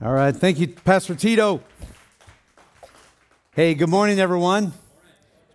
All right. Thank you, Pastor Tito. Hey, good morning, everyone.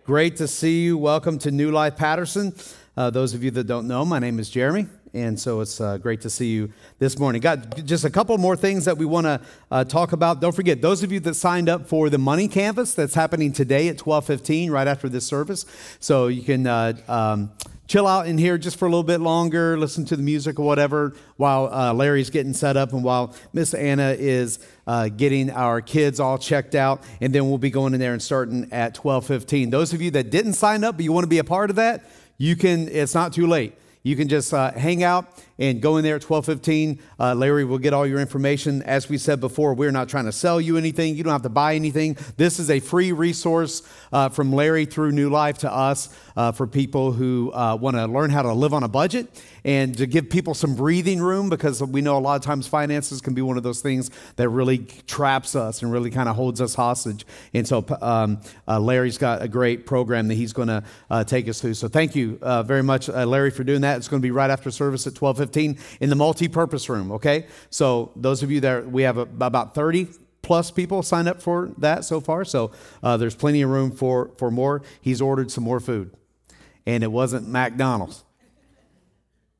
Great to see you. Welcome to New Life Patterson. Uh, those of you that don't know, my name is Jeremy, and so it's uh, great to see you this morning. Got just a couple more things that we want to uh, talk about. Don't forget, those of you that signed up for the Money Canvas that's happening today at 12:15, right after this service, so you can. Uh, um, chill out in here just for a little bit longer, listen to the music or whatever while uh, Larry's getting set up and while Miss Anna is uh, getting our kids all checked out. And then we'll be going in there and starting at 12:15. Those of you that didn't sign up but you want to be a part of that, you can. It's not too late. You can just uh, hang out and go in there at 12:15. Uh, Larry will get all your information. As we said before, we're not trying to sell you anything. You don't have to buy anything. This is a free resource uh, from Larry through New Life to us uh, for people who uh, want to learn how to live on a budget and to give people some breathing room because we know a lot of times finances can be one of those things that really traps us and really kind of holds us hostage. And so um, uh, Larry's got a great program that he's going to uh, take us through. So thank you uh, very much, uh, Larry, for doing that. It's going to be right after service at 12:15 in the multi-purpose room. Okay, so those of you that we have a, about 30 plus people signed up for that so far. So uh, there's plenty of room for for more. He's ordered some more food, and it wasn't McDonald's.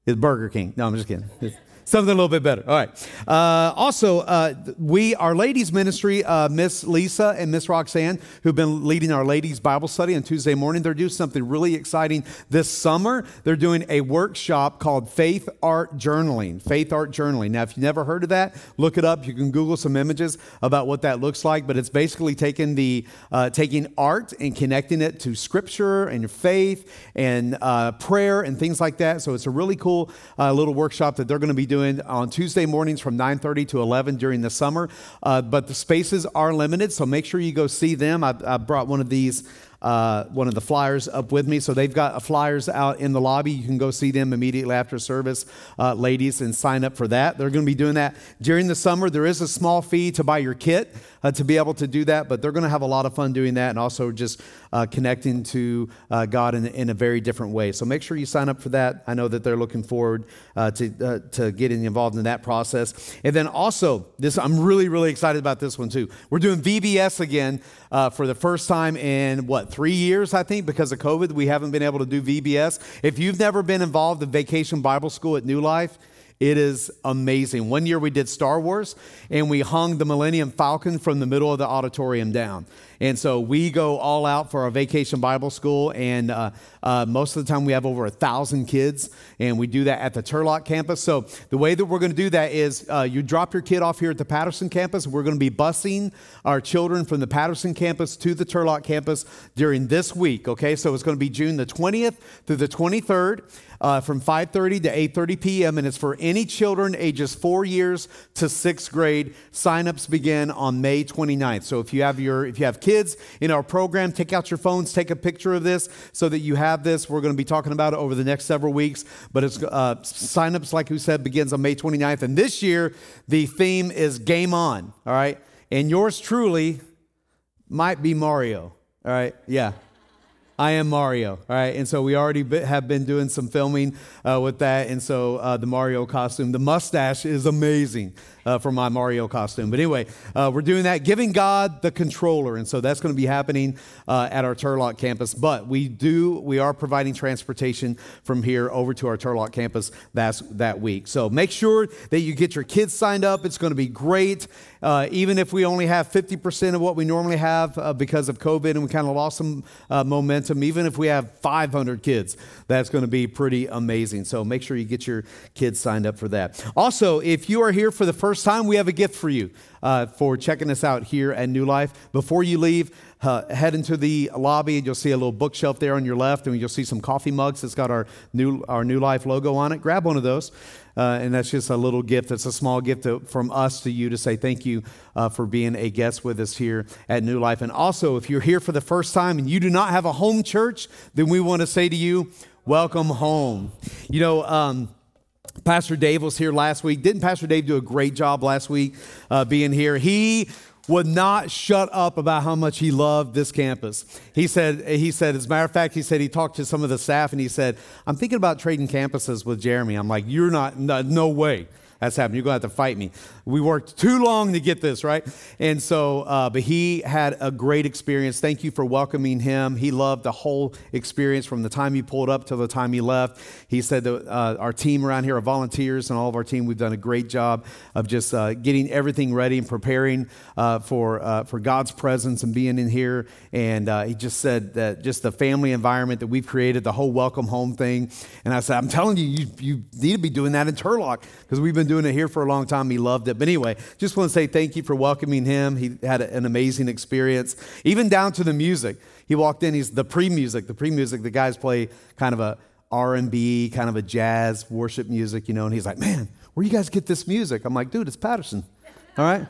It's Burger King. No, I'm just kidding. It's something a little bit better. All right. Uh, also, uh, we, our ladies' ministry, uh, Miss Lisa and Miss Roxanne, who've been leading our ladies' Bible study on Tuesday morning, they're doing something really exciting this summer. They're doing a workshop called Faith Art Journaling. Faith Art Journaling. Now, if you've never heard of that, look it up. You can Google some images about what that looks like. But it's basically taking the uh, taking art and connecting it to Scripture and your faith and uh, prayer and things like that. So it's a really cool uh, little workshop that they're going to be doing on Tuesday mornings from 9:30 to 11 during the summer. Uh, but the spaces are limited, so make sure you go see them. I, I brought one of these uh, one of the flyers up with me. So they've got flyers out in the lobby. You can go see them immediately after service, uh, ladies, and sign up for that. They're going to be doing that during the summer. There is a small fee to buy your kit uh, to be able to do that, but they're going to have a lot of fun doing that and also just uh, connecting to uh, God in, in, a very different way. So make sure you sign up for that. I know that they're looking forward uh, to, to getting involved in that process. And then also, this I'm really, really excited about this one too. We're doing VBS again for the first time in what, three years, I think, because of COVID. We haven't been able to do VBS. If you've never been involved in Vacation Bible School at New Life, it is amazing. One year we did Star Wars and we hung the Millennium Falcon from the middle of the auditorium down. And so we go all out for our vacation Bible school, and uh, uh, most of the time we have over a thousand kids, and we do that at the Turlock campus. So the way that we're going to do that is uh, you drop your kid off here at the Patterson campus. We're going to be busing our children from the Patterson campus to the Turlock campus during this week. Okay, so it's going to be June the 20th through the 23rd. Uh, from 5.30 to 8.30 p.m and it's for any children ages four years to sixth grade signups begin on may 29th so if you have your if you have kids in our program, take out your phones, take a picture of this so that you have this. We're going to be talking about it over the next several weeks. But it's uh, signups, like we said, begins on May 29th. And this year, the theme is Game On. All right. And yours truly might be Mario. All right. Yeah. I am Mario, all right? And so we already have been doing some filming uh, with that. And so uh, the Mario costume, the mustache is amazing uh, for my Mario costume. But anyway, uh, we're doing that, giving God the controller. And so that's going to be happening uh, at our Turlock campus. But we do, we are providing transportation from here over to our Turlock campus that's, that week. So make sure that you get your kids signed up. It's going to be great. Uh, even if we only have 50% of what we normally have uh, because of COVID and we kind of lost some uh, momentum, even if we have 500 kids, that's going to be pretty amazing. So make sure you get your kids signed up for that. Also, if you are here for the first first time, we have a gift for you uh, for checking us out here at New Life. Before you leave, uh, head into the lobby and you'll see a little bookshelf there on your left, and you'll see some coffee mugs that's got our new, our new Life logo on it. Grab one of those. Uh, and that's just a little gift. It's a small gift to, from us to you to say thank you uh, for being a guest with us here at New Life. And also, if you're here for the first time and you do not have a home church, then we want to say to you, welcome home. You know, um, Pastor Dave was here last week. Didn't Pastor Dave do a great job last week uh, being here? He would not shut up about how much he loved this campus. He said, he said, as a matter of fact, he said he talked to some of the staff and he said, I'm thinking about trading campuses with Jeremy. I'm like, you're not, no, no way. that's happened. You're going to have to fight me. We worked too long to get this, right? And so, uh, but he had a great experience. Thank you for welcoming him. He loved the whole experience from the time he pulled up till the time he left. He said that uh, our team around here, our volunteers and all of our team, we've done a great job of just uh, getting everything ready and preparing uh, for, uh, for God's presence and being in here. And uh, he just said that just the family environment that we've created, the whole welcome home thing. And I said, I'm telling you, you, you need to be doing that in Turlock because we've been doing it here for a long time. He loved it. But anyway, just want to say thank you for welcoming him. He had an amazing experience, even down to the music. He walked in, he's the pre-music. The pre-music, the guys play kind of a R&B, kind of a jazz worship music, you know, and he's like, man, where you guys get this music? I'm like, dude, it's Patterson. All right?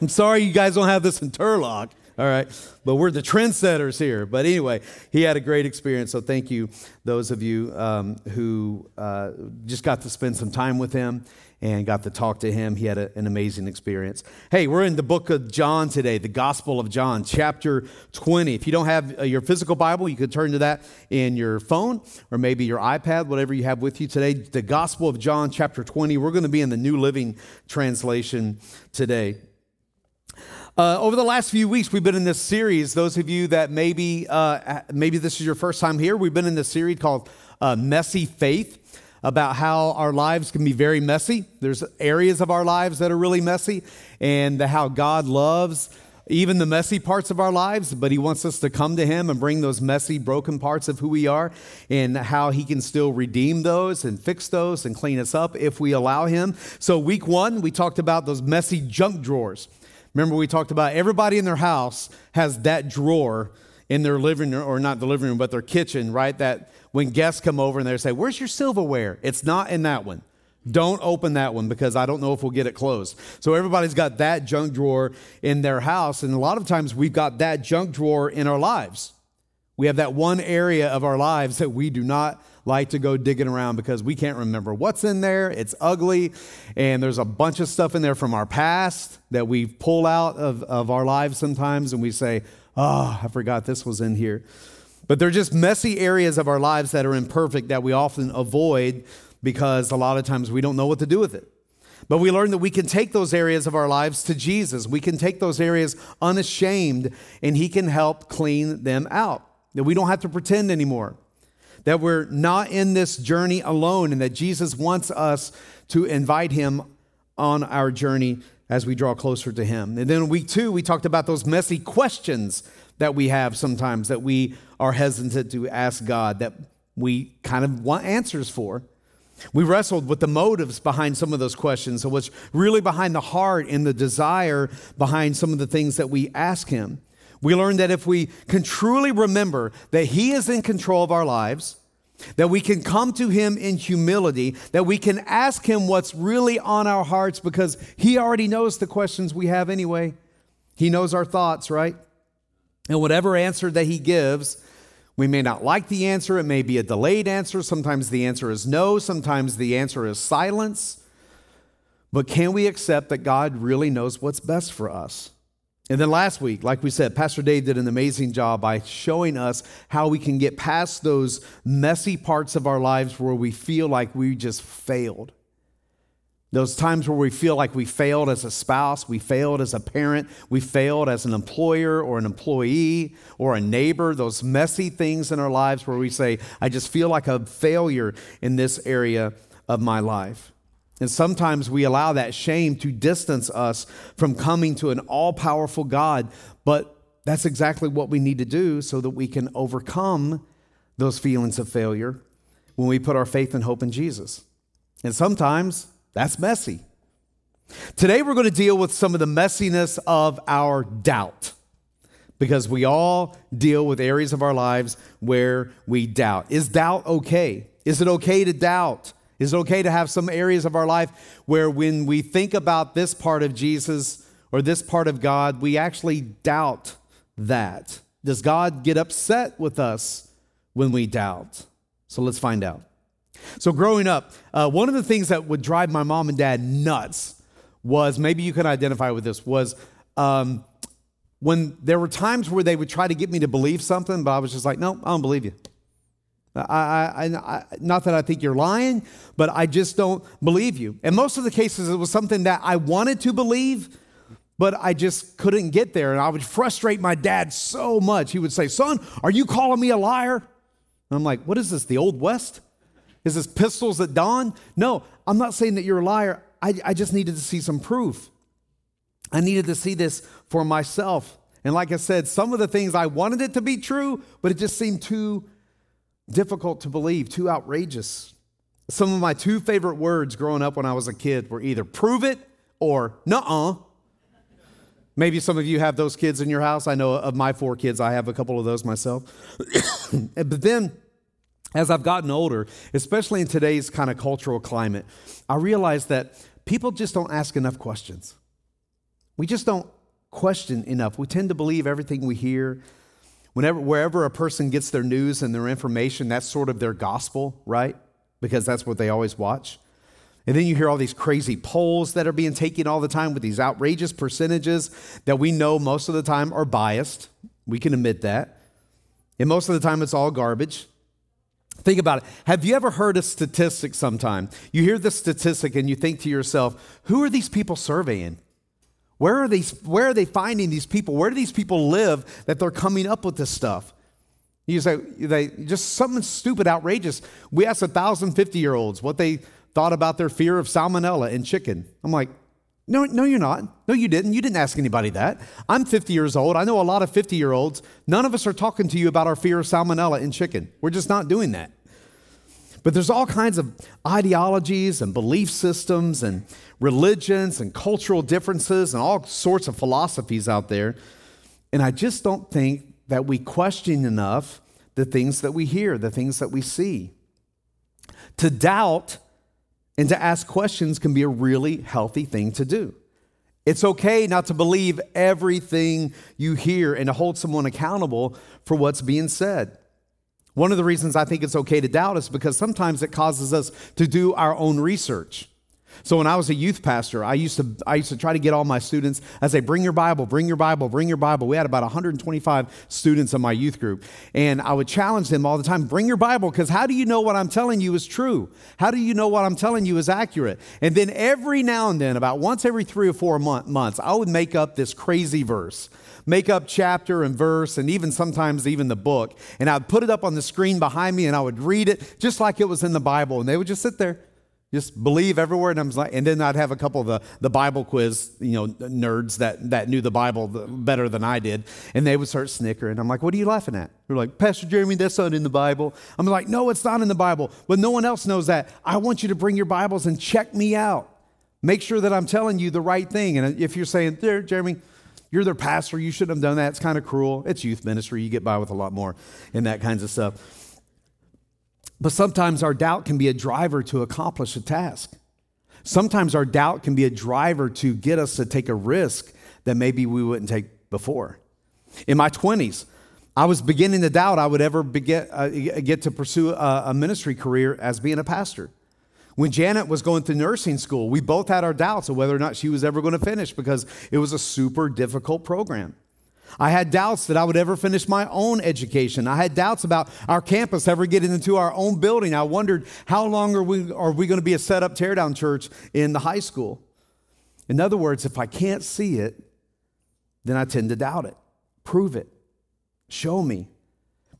I'm sorry you guys don't have this in Turlock. All right. But we're the trendsetters here. But anyway, he had a great experience. So thank you, those of you um, who uh, just got to spend some time with him and got to talk to him. He had a, an amazing experience. Hey, we're in the book of John today, the Gospel of John, chapter 20. If you don't have uh, your physical Bible, you could turn to that in your phone or maybe your iPad, whatever you have with you today. The Gospel of John, chapter 20. We're going to be in the New Living Translation today. Uh, over the last few weeks, we've been in this series. Those of you that maybe uh, maybe this is your first time here, we've been in this series called uh, "Messy Faith," about how our lives can be very messy. There's areas of our lives that are really messy, and how God loves even the messy parts of our lives, but He wants us to come to Him and bring those messy, broken parts of who we are, and how He can still redeem those and fix those and clean us up if we allow Him. So, week one, we talked about those messy junk drawers. Remember, we talked about everybody in their house has that drawer in their living room, or not the living room, but their kitchen, right? That when guests come over and they say, Where's your silverware? It's not in that one. Don't open that one because I don't know if we'll get it closed. So everybody's got that junk drawer in their house. And a lot of times we've got that junk drawer in our lives. We have that one area of our lives that we do not like to go digging around because we can't remember what's in there. It's ugly. And there's a bunch of stuff in there from our past that we pull out of, of our lives sometimes and we say, oh, I forgot this was in here. But they're just messy areas of our lives that are imperfect that we often avoid because a lot of times we don't know what to do with it. But we learn that we can take those areas of our lives to Jesus. We can take those areas unashamed, and He can help clean them out. That we don't have to pretend anymore that we're not in this journey alone and that Jesus wants us to invite him on our journey as we draw closer to him. And then week two, we talked about those messy questions that we have sometimes that we are hesitant to ask God, that we kind of want answers for. We wrestled with the motives behind some of those questions. So, what's really behind the heart and the desire behind some of the things that we ask Him? We learn that if we can truly remember that He is in control of our lives, that we can come to Him in humility, that we can ask Him what's really on our hearts because He already knows the questions we have anyway. He knows our thoughts, right? And whatever answer that He gives, we may not like the answer. It may be a delayed answer. Sometimes the answer is no. Sometimes the answer is silence. But can we accept that God really knows what's best for us? And then last week, like we said, Pastor Dave did an amazing job by showing us how we can get past those messy parts of our lives where we feel like we just failed. Those times where we feel like we failed as a spouse, we failed as a parent, we failed as an employer or an employee or a neighbor, those messy things in our lives where we say, I just feel like a failure in this area of my life. And sometimes we allow that shame to distance us from coming to an all powerful God. But that's exactly what we need to do so that we can overcome those feelings of failure when we put our faith and hope in Jesus. And sometimes that's messy. Today, we're going to deal with some of the messiness of our doubt because we all deal with areas of our lives where we doubt. Is doubt okay? Is it okay to doubt? Is it okay to have some areas of our life where when we think about this part of Jesus or this part of God, we actually doubt that? Does God get upset with us when we doubt? So let's find out. So, growing up, uh, one of the things that would drive my mom and dad nuts was maybe you can identify with this was um, when there were times where they would try to get me to believe something, but I was just like, no, I don't believe you. I, I, I, not that I think you're lying, but I just don't believe you. And most of the cases, it was something that I wanted to believe, but I just couldn't get there. And I would frustrate my dad so much. He would say, Son, are you calling me a liar? And I'm like, What is this, the Old West? Is this pistols at dawn? No, I'm not saying that you're a liar. I, I just needed to see some proof. I needed to see this for myself. And like I said, some of the things I wanted it to be true, but it just seemed too difficult to believe, too outrageous. Some of my two favorite words growing up when I was a kid were either prove it or nuh uh. Maybe some of you have those kids in your house. I know of my four kids, I have a couple of those myself. but then, as I've gotten older, especially in today's kind of cultural climate, I realize that people just don't ask enough questions. We just don't question enough. We tend to believe everything we hear. Whenever, wherever a person gets their news and their information, that's sort of their gospel, right? Because that's what they always watch. And then you hear all these crazy polls that are being taken all the time with these outrageous percentages that we know most of the time are biased. We can admit that. And most of the time it's all garbage. Think about it. Have you ever heard a statistic sometime? You hear the statistic and you think to yourself, who are these people surveying? Where are, these, where are they finding these people? Where do these people live that they're coming up with this stuff? You say, they, just something stupid, outrageous. We asked 1,050 year olds what they thought about their fear of salmonella in chicken. I'm like, no, no, you're not. No, you didn't. You didn't ask anybody that. I'm 50 years old. I know a lot of 50 year olds. None of us are talking to you about our fear of salmonella in chicken. We're just not doing that. But there's all kinds of ideologies and belief systems and religions and cultural differences and all sorts of philosophies out there. And I just don't think that we question enough the things that we hear, the things that we see. To doubt and to ask questions can be a really healthy thing to do. It's okay not to believe everything you hear and to hold someone accountable for what's being said. One of the reasons I think it's okay to doubt is because sometimes it causes us to do our own research. So when I was a youth pastor, I used to I used to try to get all my students. I say, "Bring your Bible, bring your Bible, bring your Bible." We had about 125 students in my youth group, and I would challenge them all the time, "Bring your Bible, because how do you know what I'm telling you is true? How do you know what I'm telling you is accurate?" And then every now and then, about once every three or four month, months, I would make up this crazy verse make up chapter and verse and even sometimes even the book and i'd put it up on the screen behind me and i would read it just like it was in the bible and they would just sit there just believe every word. And, like, and then I'd have a couple of the, the Bible quiz, you know, nerds that, that knew the Bible better than I did. And they would start snickering. I'm like, what are you laughing at? They're like, Pastor Jeremy, that's not in the Bible. I'm like, no, it's not in the Bible. But no one else knows that. I want you to bring your Bibles and check me out. Make sure that I'm telling you the right thing. And if you're saying, there, Jeremy, you're their pastor, you shouldn't have done that. It's kind of cruel. It's youth ministry. You get by with a lot more and that kinds of stuff. But sometimes our doubt can be a driver to accomplish a task. Sometimes our doubt can be a driver to get us to take a risk that maybe we wouldn't take before. In my 20s, I was beginning to doubt I would ever begin, uh, get to pursue a, a ministry career as being a pastor. When Janet was going through nursing school, we both had our doubts of whether or not she was ever going to finish because it was a super difficult program. I had doubts that I would ever finish my own education. I had doubts about our campus ever getting into our own building. I wondered how long are we, are we going to be a set up teardown church in the high school? In other words, if I can't see it, then I tend to doubt it. Prove it. Show me.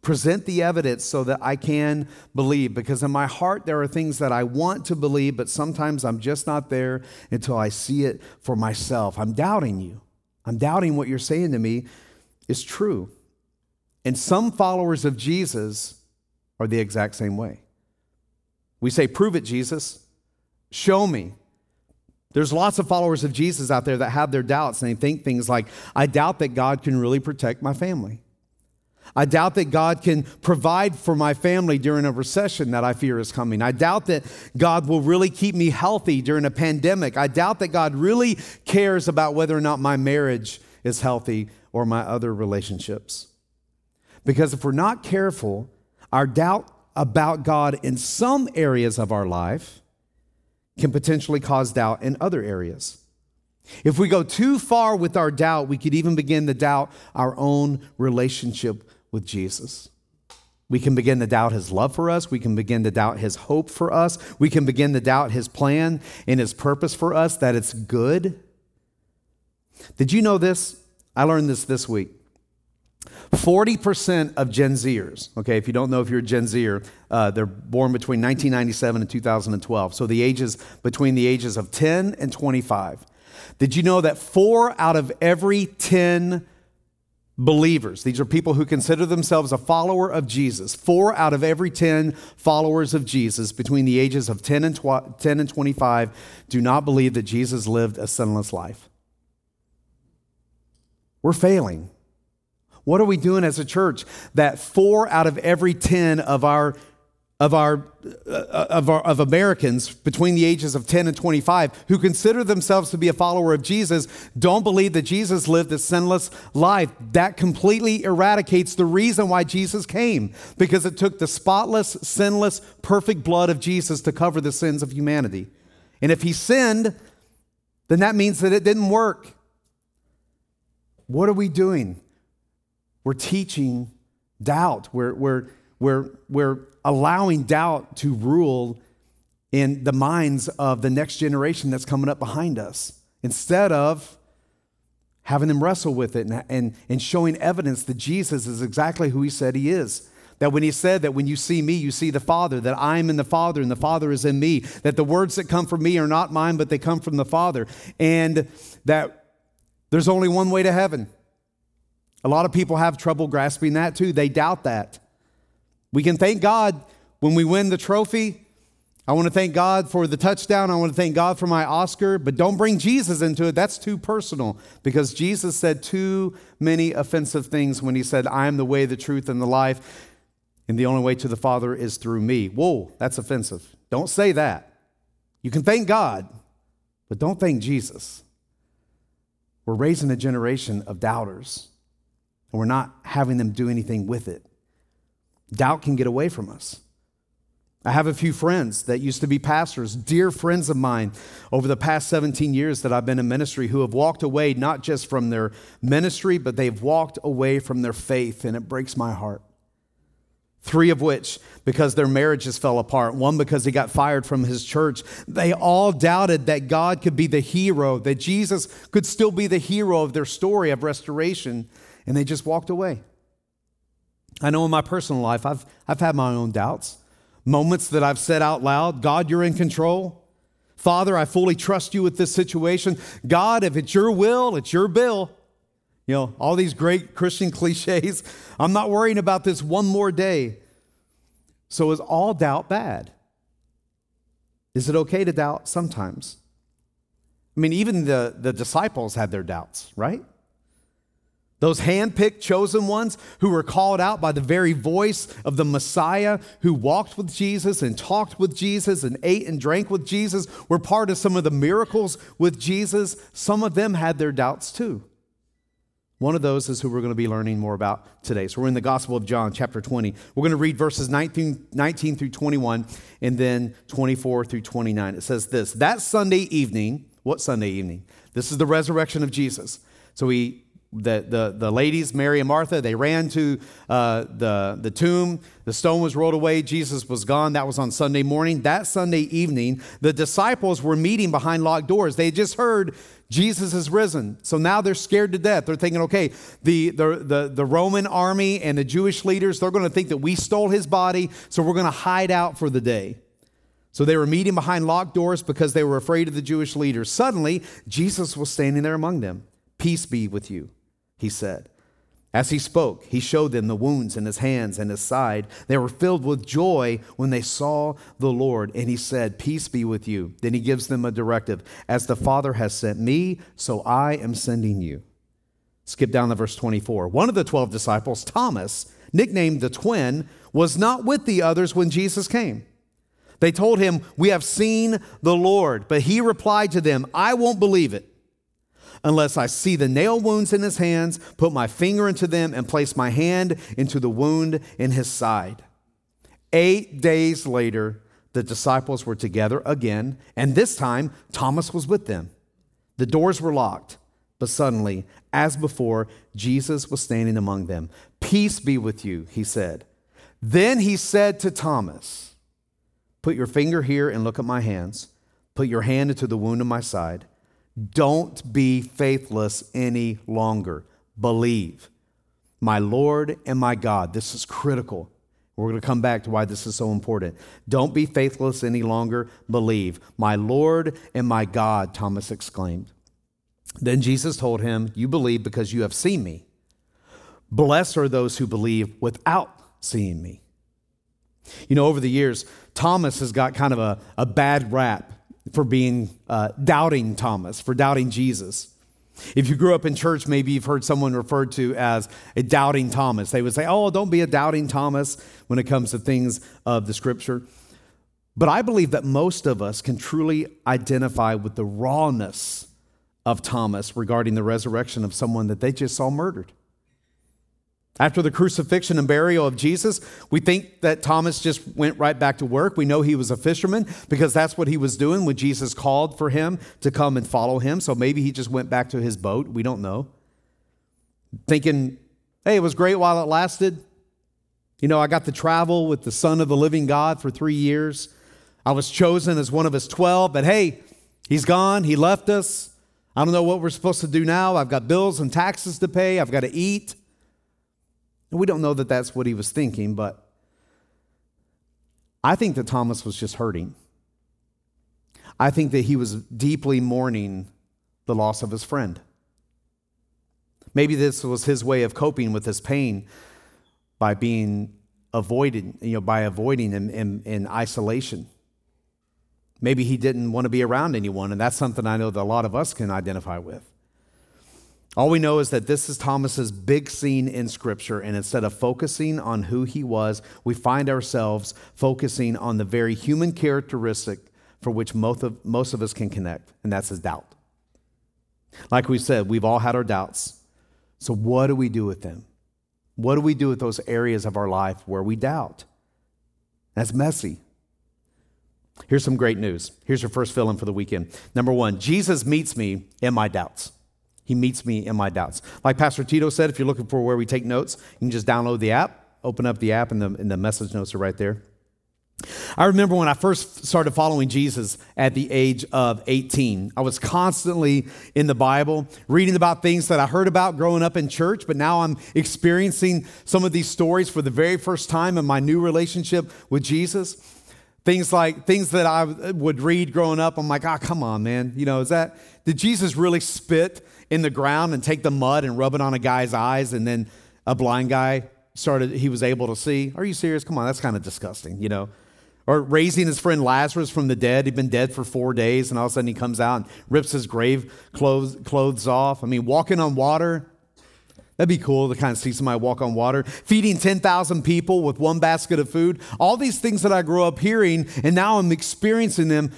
Present the evidence so that I can believe. Because in my heart, there are things that I want to believe, but sometimes I'm just not there until I see it for myself. I'm doubting you. I'm doubting what you're saying to me is true. And some followers of Jesus are the exact same way. We say, Prove it, Jesus. Show me. There's lots of followers of Jesus out there that have their doubts and they think things like, I doubt that God can really protect my family. I doubt that God can provide for my family during a recession that I fear is coming. I doubt that God will really keep me healthy during a pandemic. I doubt that God really cares about whether or not my marriage is healthy or my other relationships. Because if we're not careful, our doubt about God in some areas of our life can potentially cause doubt in other areas. If we go too far with our doubt, we could even begin to doubt our own relationship with Jesus. We can begin to doubt his love for us. We can begin to doubt his hope for us. We can begin to doubt his plan and his purpose for us, that it's good. Did you know this? I learned this this week. 40% of Gen Zers, okay, if you don't know if you're a Gen Zer, uh, they're born between 1997 and 2012. So the ages between the ages of 10 and 25. Did you know that four out of every 10 believers, these are people who consider themselves a follower of Jesus, four out of every 10 followers of Jesus between the ages of 10 and, tw- 10 and 25 do not believe that Jesus lived a sinless life? We're failing. What are we doing as a church that four out of every 10 of our of our, uh, of our of Americans between the ages of 10 and 25 who consider themselves to be a follower of Jesus don't believe that Jesus lived a sinless life. That completely eradicates the reason why Jesus came because it took the spotless, sinless, perfect blood of Jesus to cover the sins of humanity. And if he sinned, then that means that it didn't work. What are we doing? We're teaching doubt. We're, we're, we're, we're allowing doubt to rule in the minds of the next generation that's coming up behind us instead of having them wrestle with it and, and, and showing evidence that Jesus is exactly who he said he is. That when he said that when you see me, you see the Father, that I'm in the Father and the Father is in me, that the words that come from me are not mine, but they come from the Father, and that there's only one way to heaven. A lot of people have trouble grasping that too. They doubt that. We can thank God when we win the trophy. I want to thank God for the touchdown. I want to thank God for my Oscar, but don't bring Jesus into it. That's too personal because Jesus said too many offensive things when he said, I am the way, the truth, and the life, and the only way to the Father is through me. Whoa, that's offensive. Don't say that. You can thank God, but don't thank Jesus. We're raising a generation of doubters and we're not having them do anything with it. Doubt can get away from us. I have a few friends that used to be pastors, dear friends of mine over the past 17 years that I've been in ministry who have walked away not just from their ministry, but they've walked away from their faith, and it breaks my heart. Three of which because their marriages fell apart, one because he got fired from his church. They all doubted that God could be the hero, that Jesus could still be the hero of their story of restoration and they just walked away. I know in my personal life, I've, I've had my own doubts, moments that I've said out loud, God, you're in control. Father, I fully trust you with this situation. God, if it's your will, it's your bill. You know, all these great Christian cliches. I'm not worrying about this one more day. So is all doubt bad? Is it okay to doubt sometimes? I mean, even the, the disciples had their doubts, right? Those handpicked, chosen ones who were called out by the very voice of the Messiah who walked with Jesus and talked with Jesus and ate and drank with Jesus were part of some of the miracles with Jesus. Some of them had their doubts too. One of those is who we're going to be learning more about today. So we're in the Gospel of John, chapter 20. We're going to read verses 19, 19 through 21 and then 24 through 29. It says this That Sunday evening, what Sunday evening? This is the resurrection of Jesus. So he the, the, the ladies, Mary and Martha, they ran to uh, the, the tomb. The stone was rolled away. Jesus was gone. That was on Sunday morning. That Sunday evening, the disciples were meeting behind locked doors. They just heard Jesus is risen. So now they're scared to death. They're thinking, okay, the, the, the, the Roman army and the Jewish leaders, they're going to think that we stole his body, so we're going to hide out for the day. So they were meeting behind locked doors because they were afraid of the Jewish leaders. Suddenly, Jesus was standing there among them. Peace be with you he said. As he spoke, he showed them the wounds in his hands and his side. They were filled with joy when they saw the Lord, and he said, Peace be with you. Then he gives them a directive As the Father has sent me, so I am sending you. Skip down to verse 24. One of the 12 disciples, Thomas, nicknamed the twin, was not with the others when Jesus came. They told him, We have seen the Lord. But he replied to them, I won't believe it unless I see the nail wounds in his hands, put my finger into them, and place my hand into the wound in his side. Eight days later, the disciples were together again, and this time Thomas was with them. The doors were locked, but suddenly, as before, Jesus was standing among them. Peace be with you, he said. Then he said to Thomas, Put your finger here and look at my hands. Put your hand into the wound in my side. Don't be faithless any longer. Believe. My Lord and my God. This is critical. We're going to come back to why this is so important. Don't be faithless any longer. Believe. My Lord and my God, Thomas exclaimed. Then Jesus told him, You believe because you have seen me. Blessed are those who believe without seeing me. You know, over the years, Thomas has got kind of a, a bad rap for being uh, doubting Thomas, for doubting Jesus. If you grew up in church, maybe you've heard someone referred to as a doubting Thomas. They would say, Oh, don't be a doubting Thomas when it comes to things of the scripture. But I believe that most of us can truly identify with the rawness of Thomas regarding the resurrection of someone that they just saw murdered. After the crucifixion and burial of Jesus, we think that Thomas just went right back to work. We know he was a fisherman because that's what he was doing when Jesus called for him to come and follow him. So maybe he just went back to his boat. We don't know. Thinking, hey, it was great while it lasted. You know, I got to travel with the Son of the living God for three years. I was chosen as one of his 12, but hey, he's gone. He left us. I don't know what we're supposed to do now. I've got bills and taxes to pay. I've got to eat. And we don't know that that's what he was thinking, but I think that Thomas was just hurting. I think that he was deeply mourning the loss of his friend. Maybe this was his way of coping with his pain by being avoided, you know, by avoiding him in, in isolation. Maybe he didn't want to be around anyone, and that's something I know that a lot of us can identify with. All we know is that this is Thomas's big scene in Scripture, and instead of focusing on who he was, we find ourselves focusing on the very human characteristic for which most of, most of us can connect, and that's his doubt. Like we said, we've all had our doubts. So, what do we do with them? What do we do with those areas of our life where we doubt? That's messy. Here's some great news. Here's your first fill in for the weekend. Number one, Jesus meets me in my doubts. He meets me in my doubts. Like Pastor Tito said, if you're looking for where we take notes, you can just download the app, open up the app, and the, and the message notes are right there. I remember when I first started following Jesus at the age of 18. I was constantly in the Bible, reading about things that I heard about growing up in church, but now I'm experiencing some of these stories for the very first time in my new relationship with Jesus. Things like things that I would read growing up, I'm like, ah, oh, come on, man. You know, is that, did Jesus really spit in the ground and take the mud and rub it on a guy's eyes and then a blind guy started he was able to see? Are you serious? Come on that's kind of disgusting you know? Or raising his friend lazarus from the dead. He'd been dead for four days and all of a sudden he comes out and rips his grave clothes, clothes off. I mean walking on water That'd be cool to kind of see somebody walk on water. Feeding 10,000 people with one basket of food. All these things that I grew up hearing, and now I'm experiencing them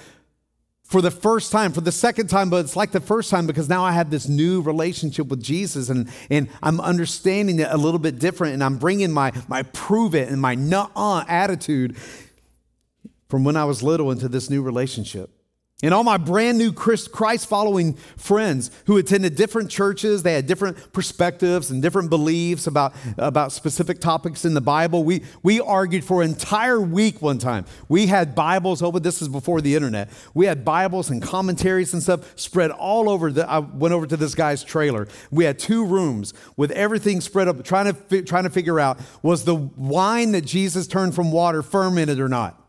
for the first time, for the second time, but it's like the first time because now I have this new relationship with Jesus and, and I'm understanding it a little bit different and I'm bringing my, my prove it and my nuh uh attitude from when I was little into this new relationship. And all my brand new Christ following friends who attended different churches, they had different perspectives and different beliefs about, about specific topics in the Bible. We, we argued for an entire week one time. We had Bibles open, this is before the internet. We had Bibles and commentaries and stuff spread all over. The, I went over to this guy's trailer. We had two rooms with everything spread up, trying to, trying to figure out was the wine that Jesus turned from water fermented or not?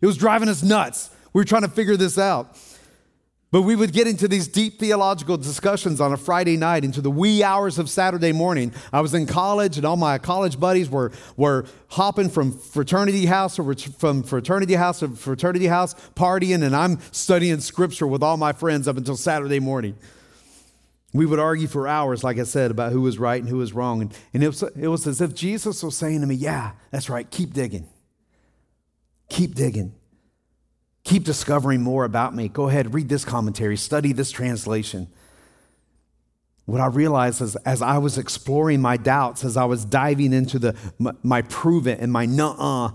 It was driving us nuts. We were trying to figure this out. But we would get into these deep theological discussions on a Friday night into the wee hours of Saturday morning. I was in college, and all my college buddies were, were hopping from fraternity house or from fraternity house to fraternity house, partying, and I'm studying scripture with all my friends up until Saturday morning. We would argue for hours, like I said, about who was right and who was wrong. And, and it, was, it was as if Jesus was saying to me, Yeah, that's right, keep digging. Keep digging. Keep discovering more about me. Go ahead, read this commentary, study this translation. What I realized is as I was exploring my doubts, as I was diving into the, my, my prove it and my nuh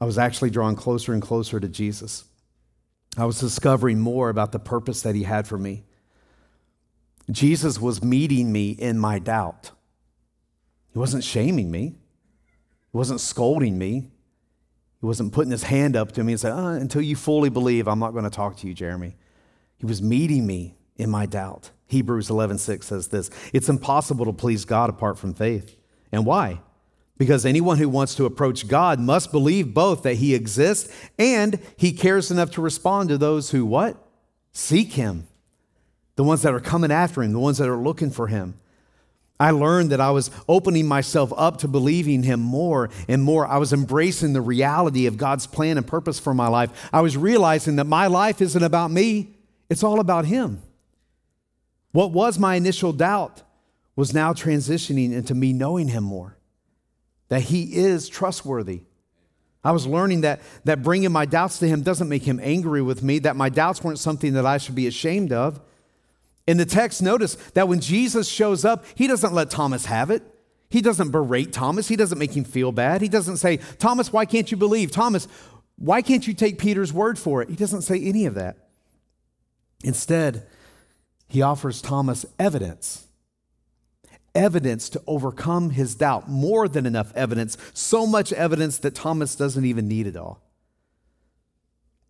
I was actually drawing closer and closer to Jesus. I was discovering more about the purpose that he had for me. Jesus was meeting me in my doubt. He wasn't shaming me. He wasn't scolding me. He wasn't putting his hand up to me and saying, oh, uh, Until you fully believe, I'm not going to talk to you, Jeremy. He was meeting me in my doubt. Hebrews 11:6 says this It's impossible to please God apart from faith. And why? Because anyone who wants to approach God must believe both that he exists and he cares enough to respond to those who what? Seek him. The ones that are coming after him, the ones that are looking for him. I learned that I was opening myself up to believing Him more and more. I was embracing the reality of God's plan and purpose for my life. I was realizing that my life isn't about me, it's all about Him. What was my initial doubt was now transitioning into me knowing Him more, that He is trustworthy. I was learning that, that bringing my doubts to Him doesn't make Him angry with me, that my doubts weren't something that I should be ashamed of in the text, notice that when Jesus shows up, he doesn't let Thomas have it. He doesn't berate Thomas. He doesn't make him feel bad. He doesn't say, Thomas, why can't you believe? Thomas, why can't you take Peter's word for it? He doesn't say any of that. Instead, he offers Thomas evidence evidence to overcome his doubt, more than enough evidence, so much evidence that Thomas doesn't even need it all.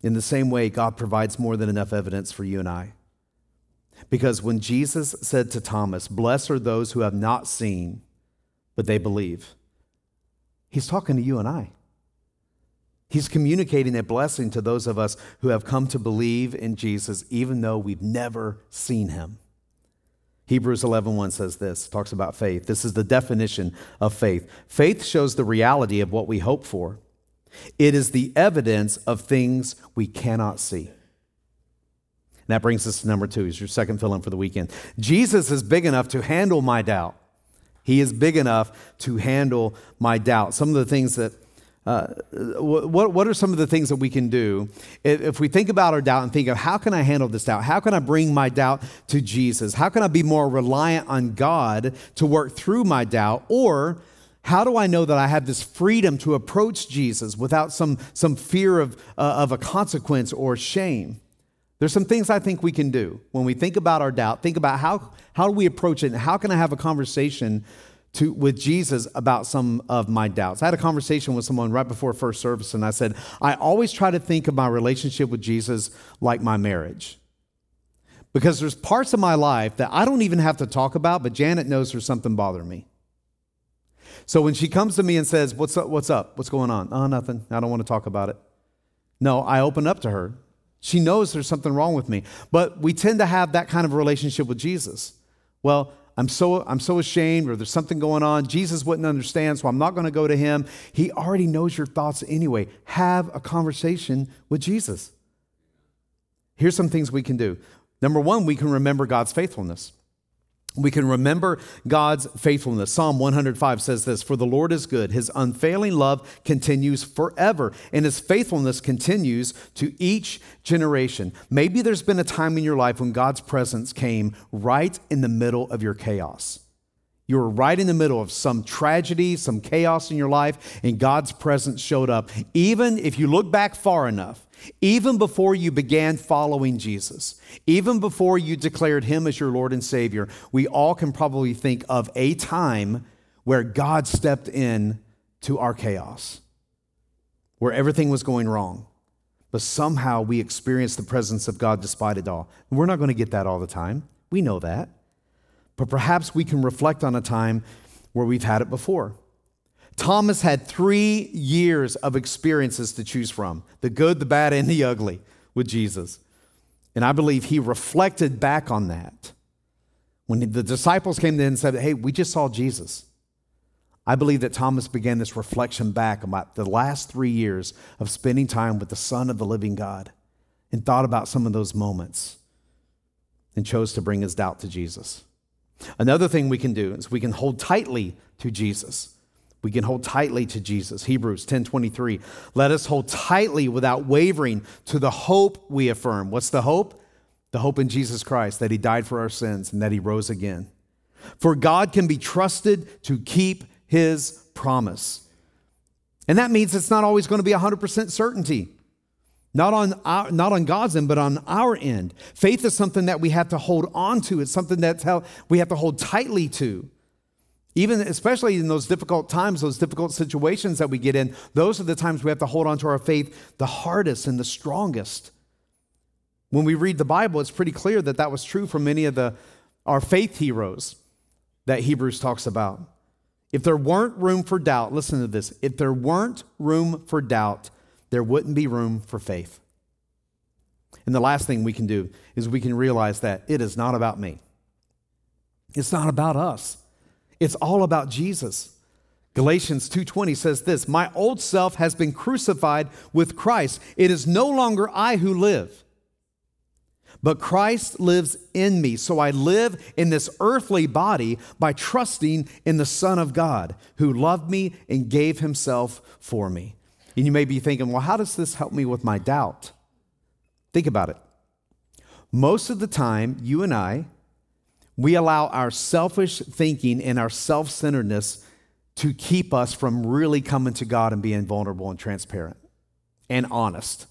In the same way, God provides more than enough evidence for you and I. Because when Jesus said to Thomas, Blessed are those who have not seen, but they believe, he's talking to you and I. He's communicating a blessing to those of us who have come to believe in Jesus, even though we've never seen him. Hebrews 11:1 says this, talks about faith. This is the definition of faith. Faith shows the reality of what we hope for. It is the evidence of things we cannot see. That brings us to number two. Is your second fill in for the weekend. Jesus is big enough to handle my doubt. He is big enough to handle my doubt. Some of the things that uh, what, what are some of the things that we can do if, if, we think about our doubt and think of how can I handle this doubt? How can I bring my doubt to Jesus? How can I be more reliant on God to work through my doubt? Or how do I know that I have this freedom to approach Jesus without some, some fear of, uh, of a consequence or shame? There's some things I think we can do when we think about our doubt. Think about how, how do we approach it and how can I have a conversation to, with Jesus about some of my doubts. I had a conversation with someone right before first service, and I said, I always try to think of my relationship with Jesus like my marriage. Because there's parts of my life that I don't even have to talk about, but Janet knows there's something bothering me. So when she comes to me and says, What's up? What's up? What's going on? Oh, nothing. I don't want to talk about it. No, I open up to her she knows there's something wrong with me. But we tend to have that kind of relationship with Jesus. Well, I'm so, I'm so ashamed, or there's something going on. Jesus wouldn't understand, so I'm not going to go to him. He already knows your thoughts anyway. Have a conversation with Jesus. Here's some things we can do. Number one, we can remember God's faithfulness we can remember God's faithfulness. Psalm 105 says this For the Lord is good, his unfailing love continues forever, and his faithfulness continues to each generation. Maybe there's been a time in your life when God's presence came right in the middle of your chaos. You were right in the middle of some tragedy, some chaos in your life, and God's presence showed up. Even if you look back far enough, even before you began following Jesus, even before you declared him as your Lord and Savior, we all can probably think of a time where God stepped in to our chaos, where everything was going wrong. But somehow we experienced the presence of God despite it all. we're not going to get that all the time. We know that. But perhaps we can reflect on a time where we've had it before. Thomas had three years of experiences to choose from the good, the bad, and the ugly with Jesus. And I believe he reflected back on that. When the disciples came to and said, Hey, we just saw Jesus. I believe that Thomas began this reflection back about the last three years of spending time with the Son of the living God and thought about some of those moments and chose to bring his doubt to Jesus. Another thing we can do is we can hold tightly to Jesus. We can hold tightly to Jesus. Hebrews 10:23. Let us hold tightly without wavering to the hope we affirm. What's the hope? The hope in Jesus Christ that he died for our sins and that he rose again. For God can be trusted to keep his promise. And that means it's not always going to be 100% certainty. Not on, our, not on God's end, but on our end. Faith is something that we have to hold on to. It's something that we have to hold tightly to. Even especially in those difficult times, those difficult situations that we get in, those are the times we have to hold on to our faith the hardest and the strongest. When we read the Bible, it's pretty clear that that was true for many of the our faith heroes that Hebrews talks about. If there weren't room for doubt, listen to this. If there weren't room for doubt, there wouldn't be room for faith. And the last thing we can do is we can realize that it is not about me. It's not about us. It's all about Jesus. Galatians 2:20 says this, "My old self has been crucified with Christ. It is no longer I who live, but Christ lives in me. So I live in this earthly body by trusting in the Son of God who loved me and gave himself for me." And you may be thinking, "Well, how does this help me with my doubt?" Think about it. Most of the time, you and I we allow our selfish thinking and our self centeredness to keep us from really coming to God and being vulnerable and transparent and honest.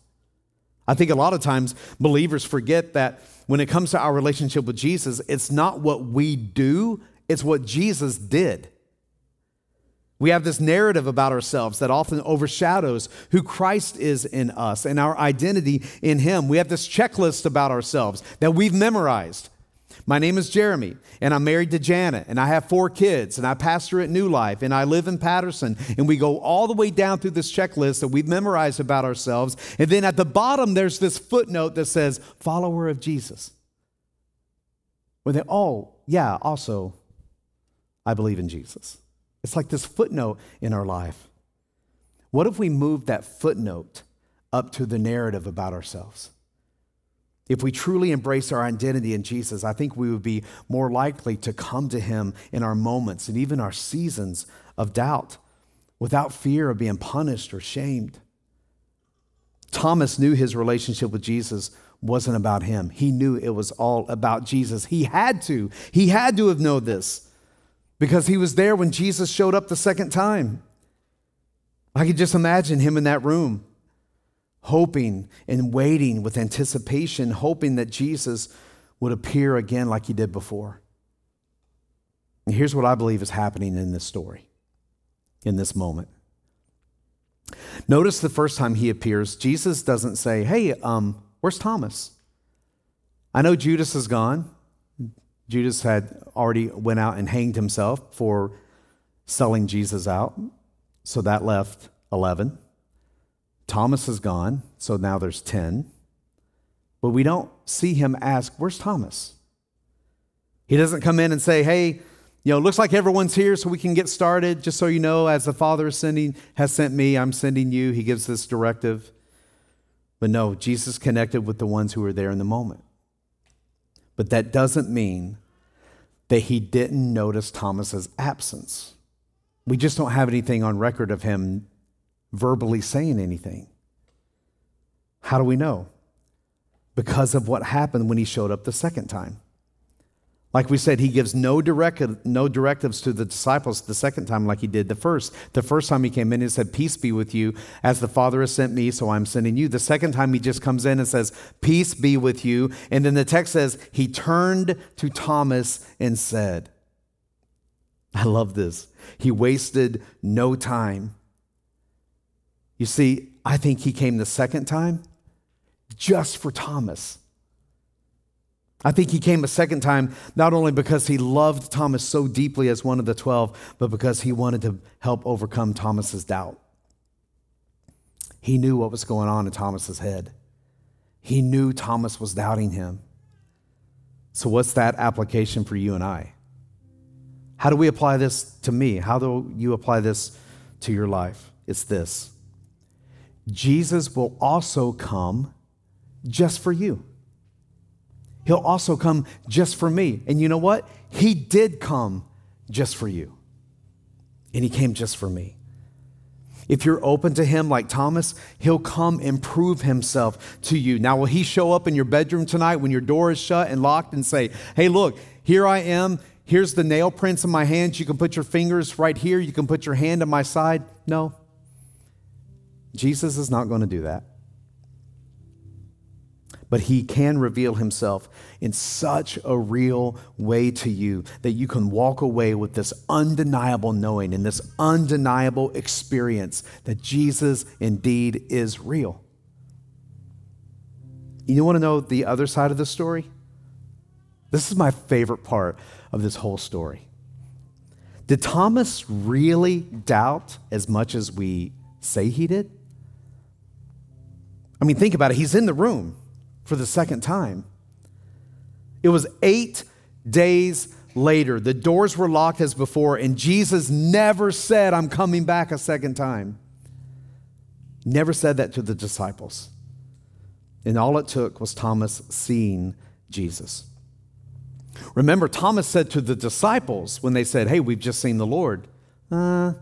I think a lot of times believers forget that when it comes to our relationship with Jesus, it's not what we do, it's what Jesus did. We have this narrative about ourselves that often overshadows who Christ is in us and our identity in Him. We have this checklist about ourselves that we've memorized. My name is Jeremy, and I'm married to Janet, and I have four kids, and I pastor at New Life, and I live in Patterson. And we go all the way down through this checklist that we've memorized about ourselves. And then at the bottom, there's this footnote that says, follower of Jesus. Where they, oh, yeah, also, I believe in Jesus. It's like this footnote in our life. What if we moved that footnote up to the narrative about ourselves? If we truly embrace our identity in Jesus, I think we would be more likely to come to Him in our moments and even our seasons of doubt without fear of being punished or shamed. Thomas knew his relationship with Jesus wasn't about him. He knew it was all about Jesus. He had to. He had to have known this because he was there when Jesus showed up the second time. I could just imagine him in that room hoping and waiting with anticipation, hoping that Jesus would appear again like he did before. And here's what I believe is happening in this story, in this moment. Notice the first time he appears, Jesus doesn't say, Hey, um, where's Thomas? I know Judas is gone. Judas had already went out and hanged himself for selling Jesus out. So that left 11. Thomas is gone, so now there's 10. But we don't see him ask, Where's Thomas? He doesn't come in and say, Hey, you know, looks like everyone's here, so we can get started. Just so you know, as the Father is sending, has sent me, I'm sending you. He gives this directive. But no, Jesus connected with the ones who were there in the moment. But that doesn't mean that he didn't notice Thomas's absence. We just don't have anything on record of him verbally saying anything. How do we know? Because of what happened when he showed up the second time. Like we said, he gives no, direct, no directives to the disciples the second time, like he did the first. The first time he came in, he said, Peace be with you. As the Father has sent me, so I'm sending you. The second time, he just comes in and says, Peace be with you. And then the text says, He turned to Thomas and said, I love this. He wasted no time. You see, I think he came the second time just for Thomas. I think he came a second time not only because he loved Thomas so deeply as one of the 12, but because he wanted to help overcome Thomas's doubt. He knew what was going on in Thomas's head. He knew Thomas was doubting him. So what's that application for you and I? How do we apply this to me? How do you apply this to your life? It's this. Jesus will also come just for you. He'll also come just for me. And you know what? He did come just for you. And he came just for me. If you're open to him like Thomas, he'll come and prove himself to you. Now, will he show up in your bedroom tonight when your door is shut and locked and say, Hey, look, here I am. Here's the nail prints in my hands. You can put your fingers right here. You can put your hand on my side. No, Jesus is not going to do that. but he can reveal himself in such a real way to you that you can walk away with this undeniable knowing and this undeniable experience that Jesus indeed is real. You want to know the other side of the story? This is my favorite part of this whole story. Did Thomas really doubt as much as we say he did? I mean, think about it. He's in the room for the second time. It was eight days later. The doors were locked as before, and Jesus never said, I'm coming back a second time. Never said that to the disciples. And all it took was Thomas seeing Jesus. Remember, Thomas said to the disciples when they said, Hey, we've just seen the Lord, uh,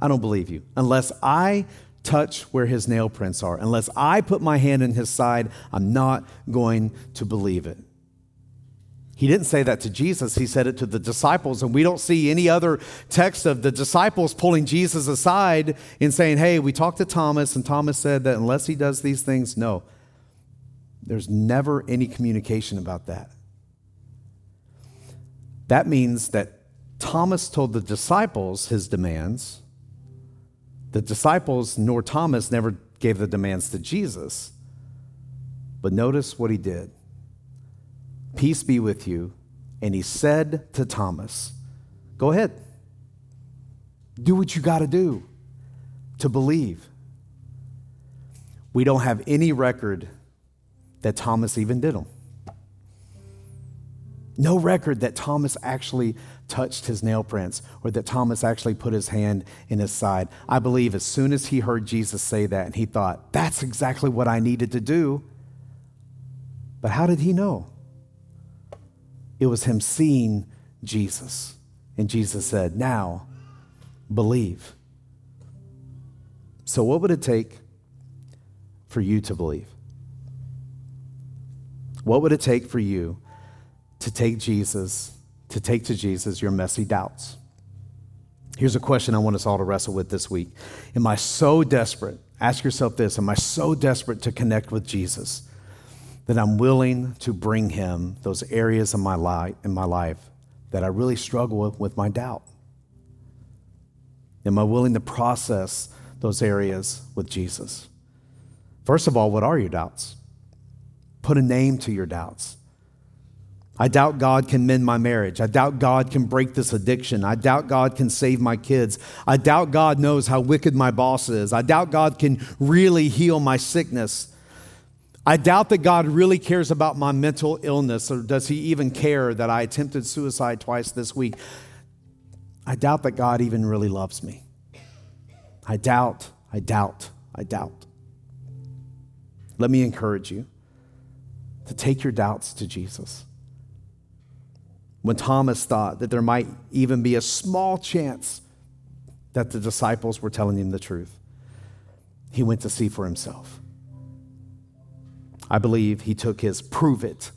I don't believe you. Unless I touch where his nail prints are. Unless I put my hand in his side, I'm not going to believe it. He didn't say that to Jesus, he said it to the disciples. And we don't see any other text of the disciples pulling Jesus aside and saying, Hey, we talked to Thomas, and Thomas said that unless he does these things, no. There's never any communication about that. That means that Thomas told the disciples his demands, the disciples nor Thomas never gave the demands to Jesus. But notice what he did Peace be with you. And he said to Thomas, Go ahead. Do what you got to do to believe. We don't have any record that Thomas even did them. No record that Thomas actually touched his nail prints or that Thomas actually put his hand in his side. I believe as soon as he heard Jesus say that and he thought, that's exactly what I needed to do. But how did he know? It was him seeing Jesus. And Jesus said, Now believe. So, what would it take for you to believe? What would it take for you to take Jesus to take to Jesus your messy doubts. Here's a question I want us all to wrestle with this week. Am I so desperate? Ask yourself this Am I so desperate to connect with Jesus that I'm willing to bring him those areas in my life, in my life that I really struggle with, with my doubt? Am I willing to process those areas with Jesus? First of all, what are your doubts? Put a name to your doubts. I doubt God can mend my marriage. I doubt God can break this addiction. I doubt God can save my kids. I doubt God knows how wicked my boss is. I doubt God can really heal my sickness. I doubt that God really cares about my mental illness, or does He even care that I attempted suicide twice this week? I doubt that God even really loves me. I doubt, I doubt, I doubt. Let me encourage you to take your doubts to Jesus when Thomas thought that there might even be a small chance that the disciples were telling him the truth, he went to see for himself. I believe he took his prove it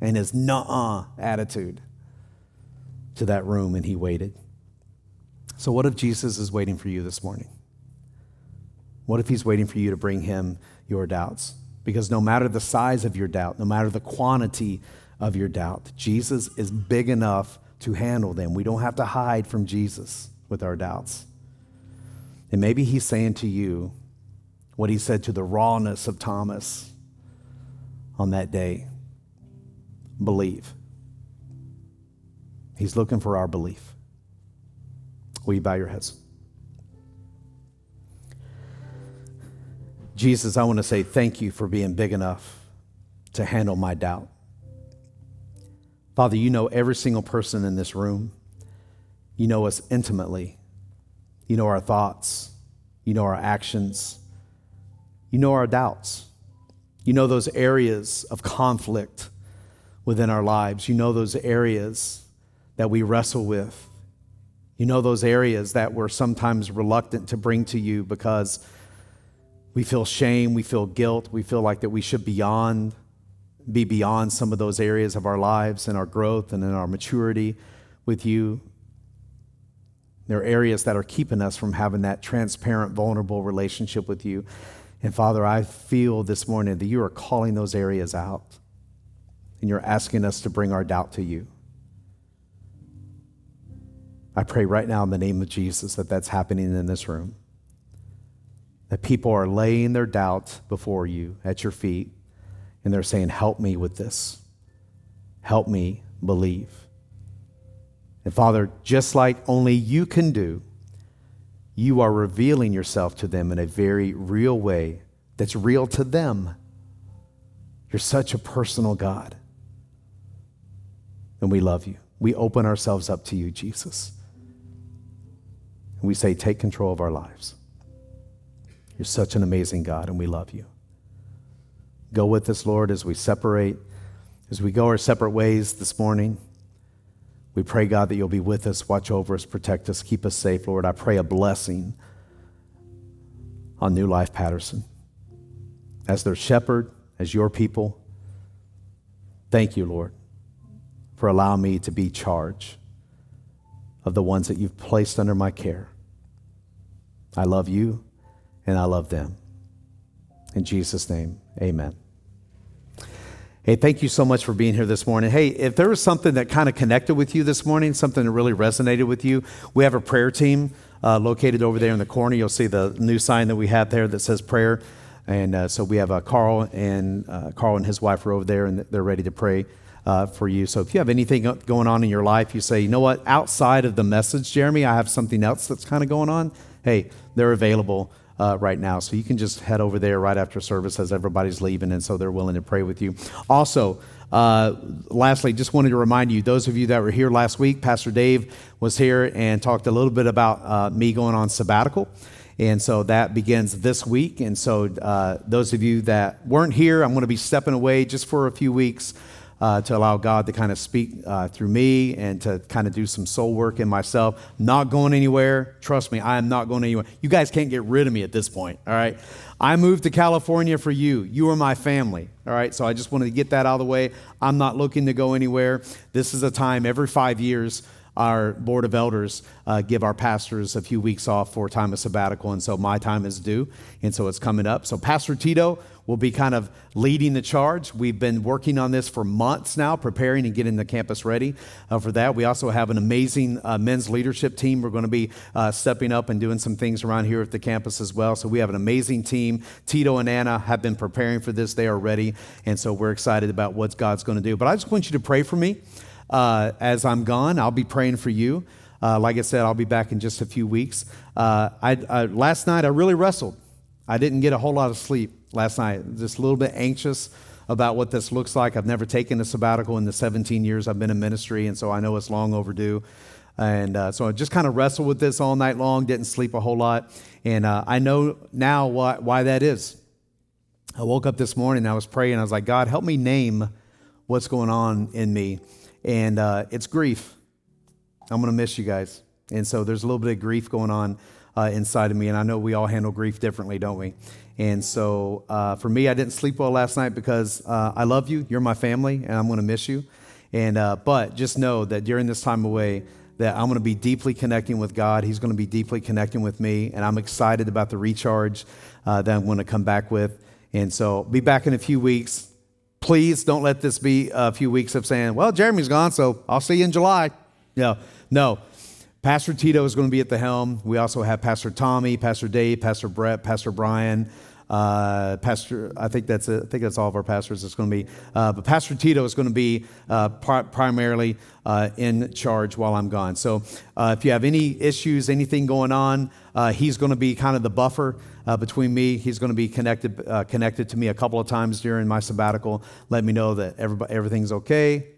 and his nah attitude to that room and he waited. So, what if Jesus is waiting for you this morning? What if he's waiting for you to bring him your doubts? Because no matter the size of your doubt, no matter the quantity of your doubt. Jesus is big enough to handle them. We don't have to hide from Jesus with our doubts. And maybe he's saying to you what he said to the rawness of Thomas on that day believe. He's looking for our belief. Will you bow your heads? Jesus, I want to say thank you for being big enough to handle my doubt. Father, you know every single person in this room. You know us intimately. You know our thoughts. You know our actions. You know our doubts. You know those areas of conflict within our lives. You know those areas that we wrestle with. You know those areas that we're sometimes reluctant to bring to you because we feel shame, we feel guilt, we feel like that we should be beyond be beyond some of those areas of our lives and our growth and in our maturity with you. There are areas that are keeping us from having that transparent, vulnerable relationship with you. And Father, I feel this morning that you are calling those areas out and you're asking us to bring our doubt to you. I pray right now in the name of Jesus that that's happening in this room. That people are laying their doubt before you at your feet and they're saying, Help me with this. Help me believe. And Father, just like only you can do, you are revealing yourself to them in a very real way that's real to them. You're such a personal God. And we love you. We open ourselves up to you, Jesus. And we say, Take control of our lives. You're such an amazing God, and we love you. Go with us, Lord, as we separate, as we go our separate ways this morning. We pray, God, that you'll be with us, watch over us, protect us, keep us safe, Lord. I pray a blessing on New Life Patterson. As their shepherd, as your people, thank you, Lord, for allowing me to be charge of the ones that you've placed under my care. I love you and I love them. In Jesus' name, amen. Hey, thank you so much for being here this morning. Hey, if there was something that kind of connected with you this morning, something that really resonated with you, we have a prayer team uh, located over there in the corner. You'll see the new sign that we have there that says prayer. And uh, so we have uh, Carl and uh, Carl and his wife are over there, and they're ready to pray uh, for you. So if you have anything going on in your life, you say, you know what, outside of the message, Jeremy, I have something else that's kind of going on. Hey, they're available uh, right now. So you can just head over there right after service as everybody's leaving, and so they're willing to pray with you. Also, uh, lastly, just wanted to remind you, those of you that were here last week, Pastor Dave was here and talked a little bit about uh, me going on sabbatical. And so that begins this week. And so, uh, those of you that weren't here, I'm going to be stepping away just for a few weeks uh, to allow God to kind of speak uh, through me and to kind of do some soul work in myself. Not going anywhere. Trust me, I am not going anywhere. You guys can't get rid of me at this point, all right? I moved to California for you. You are my family, all right? So I just wanted to get that out of the way. I'm not looking to go anywhere. This is a time every five years our board of elders uh, give our pastors a few weeks off for time of sabbatical, and so my time is due, and so it's coming up. So Pastor Tito will be kind of leading the charge. We've been working on this for months now, preparing and getting the campus ready uh, for that. We also have an amazing uh, men's leadership team. We're going to be uh, stepping up and doing some things around here at the campus as well. So we have an amazing team. Tito and Anna have been preparing for this. They are ready, and so we're excited about what God's going to do. But I just want you to pray for me. Uh, as I'm gone, I'll be praying for you. Uh, like I said, I'll be back in just a few weeks. Uh, I, last night, I really wrestled. I didn't get a whole lot of sleep last night, just a little bit anxious about what this looks like. I've never taken a sabbatical in the 17 years I've been in ministry, and so I know it's long overdue. And uh, so I just kind of wrestled with this all night long, didn't sleep a whole lot. And uh, I know now why, why that is. I woke up this morning, I was praying, I was like, God, help me name what's going on in me and uh, it's grief. I'm going to miss you guys. And so there's a little bit of grief going on uh, inside of me, and I know we all handle grief differently, don't we? And so uh, for me, I didn't sleep well last night because uh, I love you. You're my family, and I'm going to miss you. And uh, but just know that during this time away, that I'm going to be deeply connecting with God. He's going to be deeply connecting with me, and I'm excited about the recharge uh, that I'm going to come back with. And so, be back in a few weeks. Please don't let this be a few weeks of saying, well, Jeremy's gone, so I'll see you in July. No, no. Pastor Tito is going to be at the helm. We also have Pastor Tommy, Pastor Dave, Pastor Brett, Pastor Brian, uh, Pastor, I think that's. I think that's all of our pastors. It's going to be, uh, but Pastor Tito is going to be uh, primarily uh, in charge while I'm gone. So uh, if you have any issues, anything going on, uh, he's going to be kind of the buffer between me. He's going to be connected connected to me a couple of times during my sabbatical. Let me know that everybody, everything's okay.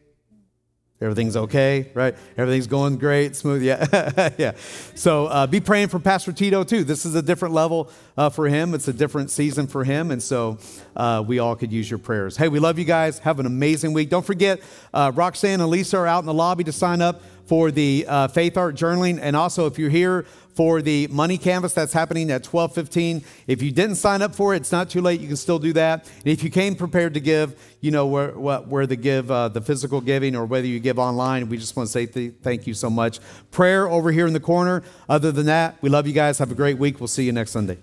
Everything's okay, right? Everything's going great, smooth. Yeah, yeah. So uh, be praying for Pastor Tito too. This is a different level uh, for him. It's a different season for him, and so uh, we all could use your prayers. Hey, we love you guys. Have an amazing week. Don't forget, uh, Roxanne and Lisa are out in the lobby to sign up for the uh, faith art journaling, and also if you're here for the money canvas that's happening at 12:15. If you didn't sign up for it, it's not too late. You can still do that. And if you came prepared to give, you know where where the give uh, the physical giving or whether you give online, we just want to say th- thank you so much. Prayer over here in the corner. Other than that, we love you guys. Have a great week. We'll see you next Sunday.